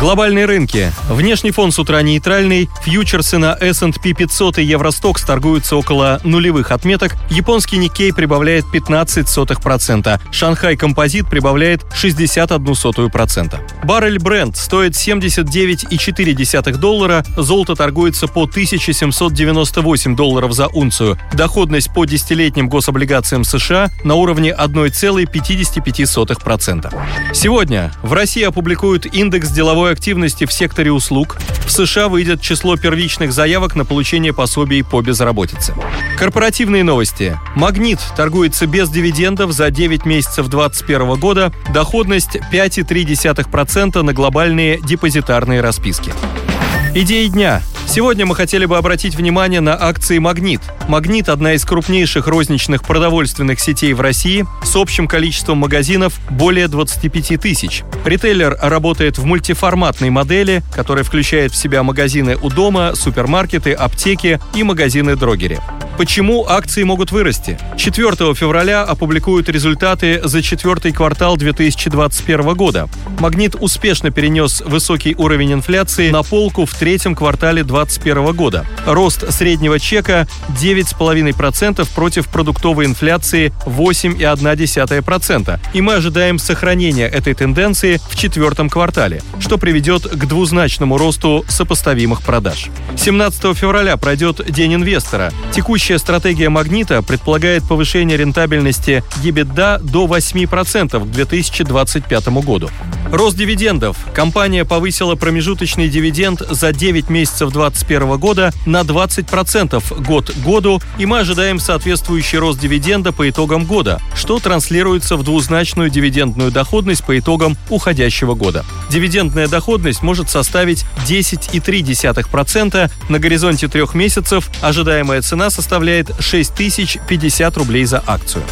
Глобальные рынки. Внешний фон с утра нейтральный. Фьючерсы на S&P 500 и Евростокс торгуются около нулевых отметок. Японский Никей прибавляет 15%. Шанхай Композит прибавляет 61%. Баррель Brent стоит 79,4 доллара. Золото торгуется по 1798 долларов за унцию. Доходность по десятилетним гособлигациям США на уровне 1,55%. Сегодня в России опубликуют индекс деловой активности в секторе услуг, в США выйдет число первичных заявок на получение пособий по безработице. Корпоративные новости. «Магнит» торгуется без дивидендов за 9 месяцев 2021 года, доходность 5,3% на глобальные депозитарные расписки. Идеи дня. Сегодня мы хотели бы обратить внимание на акции «Магнит». «Магнит» — одна из крупнейших розничных продовольственных сетей в России с общим количеством магазинов более 25 тысяч. Ритейлер работает в мультиформатной модели, которая включает в себя магазины у дома, супермаркеты, аптеки и магазины-дрогери. Почему акции могут вырасти? 4 февраля опубликуют результаты за четвертый квартал 2021 года. Магнит успешно перенес высокий уровень инфляции на полку в третьем квартале 2021 года. Рост среднего чека 9,5% против продуктовой инфляции 8,1%. И мы ожидаем сохранения этой тенденции в четвертом квартале, что приведет к двузначному росту сопоставимых продаж. 17 февраля пройдет День инвестора. Текущий Текущая стратегия «Магнита» предполагает повышение рентабельности EBITDA до 8% к 2025 году. Рост дивидендов. Компания повысила промежуточный дивиденд за 9 месяцев 2021 года на 20% год к году, и мы ожидаем соответствующий рост дивиденда по итогам года, что транслируется в двузначную дивидендную доходность по итогам уходящего года. Дивидендная доходность может составить 10,3% на горизонте трех месяцев, ожидаемая цена составляет составляет 6050 рублей за акцию.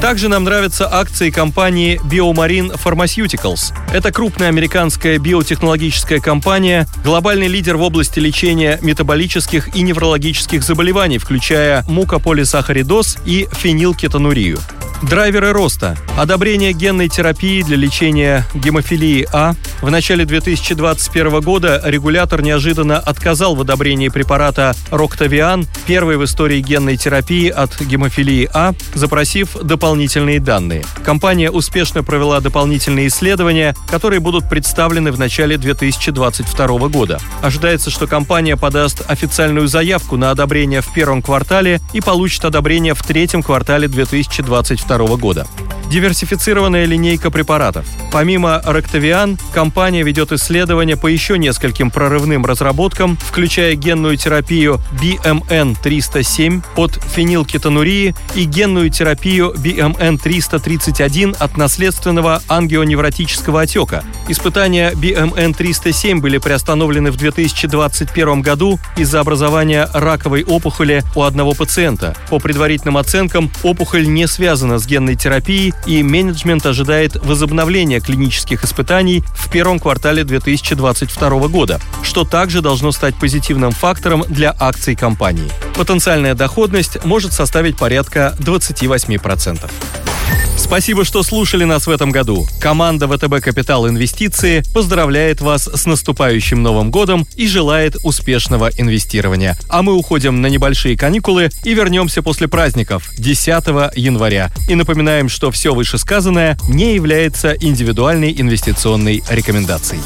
Также нам нравятся акции компании Biomarine Pharmaceuticals. Это крупная американская биотехнологическая компания, глобальный лидер в области лечения метаболических и неврологических заболеваний, включая мукополисахаридоз и фенилкетонурию. Драйверы роста. Одобрение генной терапии для лечения гемофилии А. В начале 2021 года регулятор неожиданно отказал в одобрении препарата Роктавиан, первой в истории генной терапии от гемофилии А, запросив дополнительные данные. Компания успешно провела дополнительные исследования, которые будут представлены в начале 2022 года. Ожидается, что компания подаст официальную заявку на одобрение в первом квартале и получит одобрение в третьем квартале 2022 2022 года. Диверсифицированная линейка препаратов. Помимо Ректавиан, компания ведет исследования по еще нескольким прорывным разработкам, включая генную терапию BMN-307 от фенилкетонурии и генную терапию BMN-331 от наследственного ангионевротического отека. Испытания BMN-307 были приостановлены в 2021 году из-за образования раковой опухоли у одного пациента. По предварительным оценкам, опухоль не связана с генной терапией, и менеджмент ожидает возобновления клинических испытаний в первом квартале 2022 года, что также должно стать позитивным фактором для акций компании. Потенциальная доходность может составить порядка 28%. Спасибо, что слушали нас в этом году. Команда ВТБ Капитал Инвестиции поздравляет вас с наступающим Новым годом и желает успешного инвестирования. А мы уходим на небольшие каникулы и вернемся после праздников 10 января. И напоминаем, что все вышесказанное не является индивидуальной инвестиционной рекомендацией.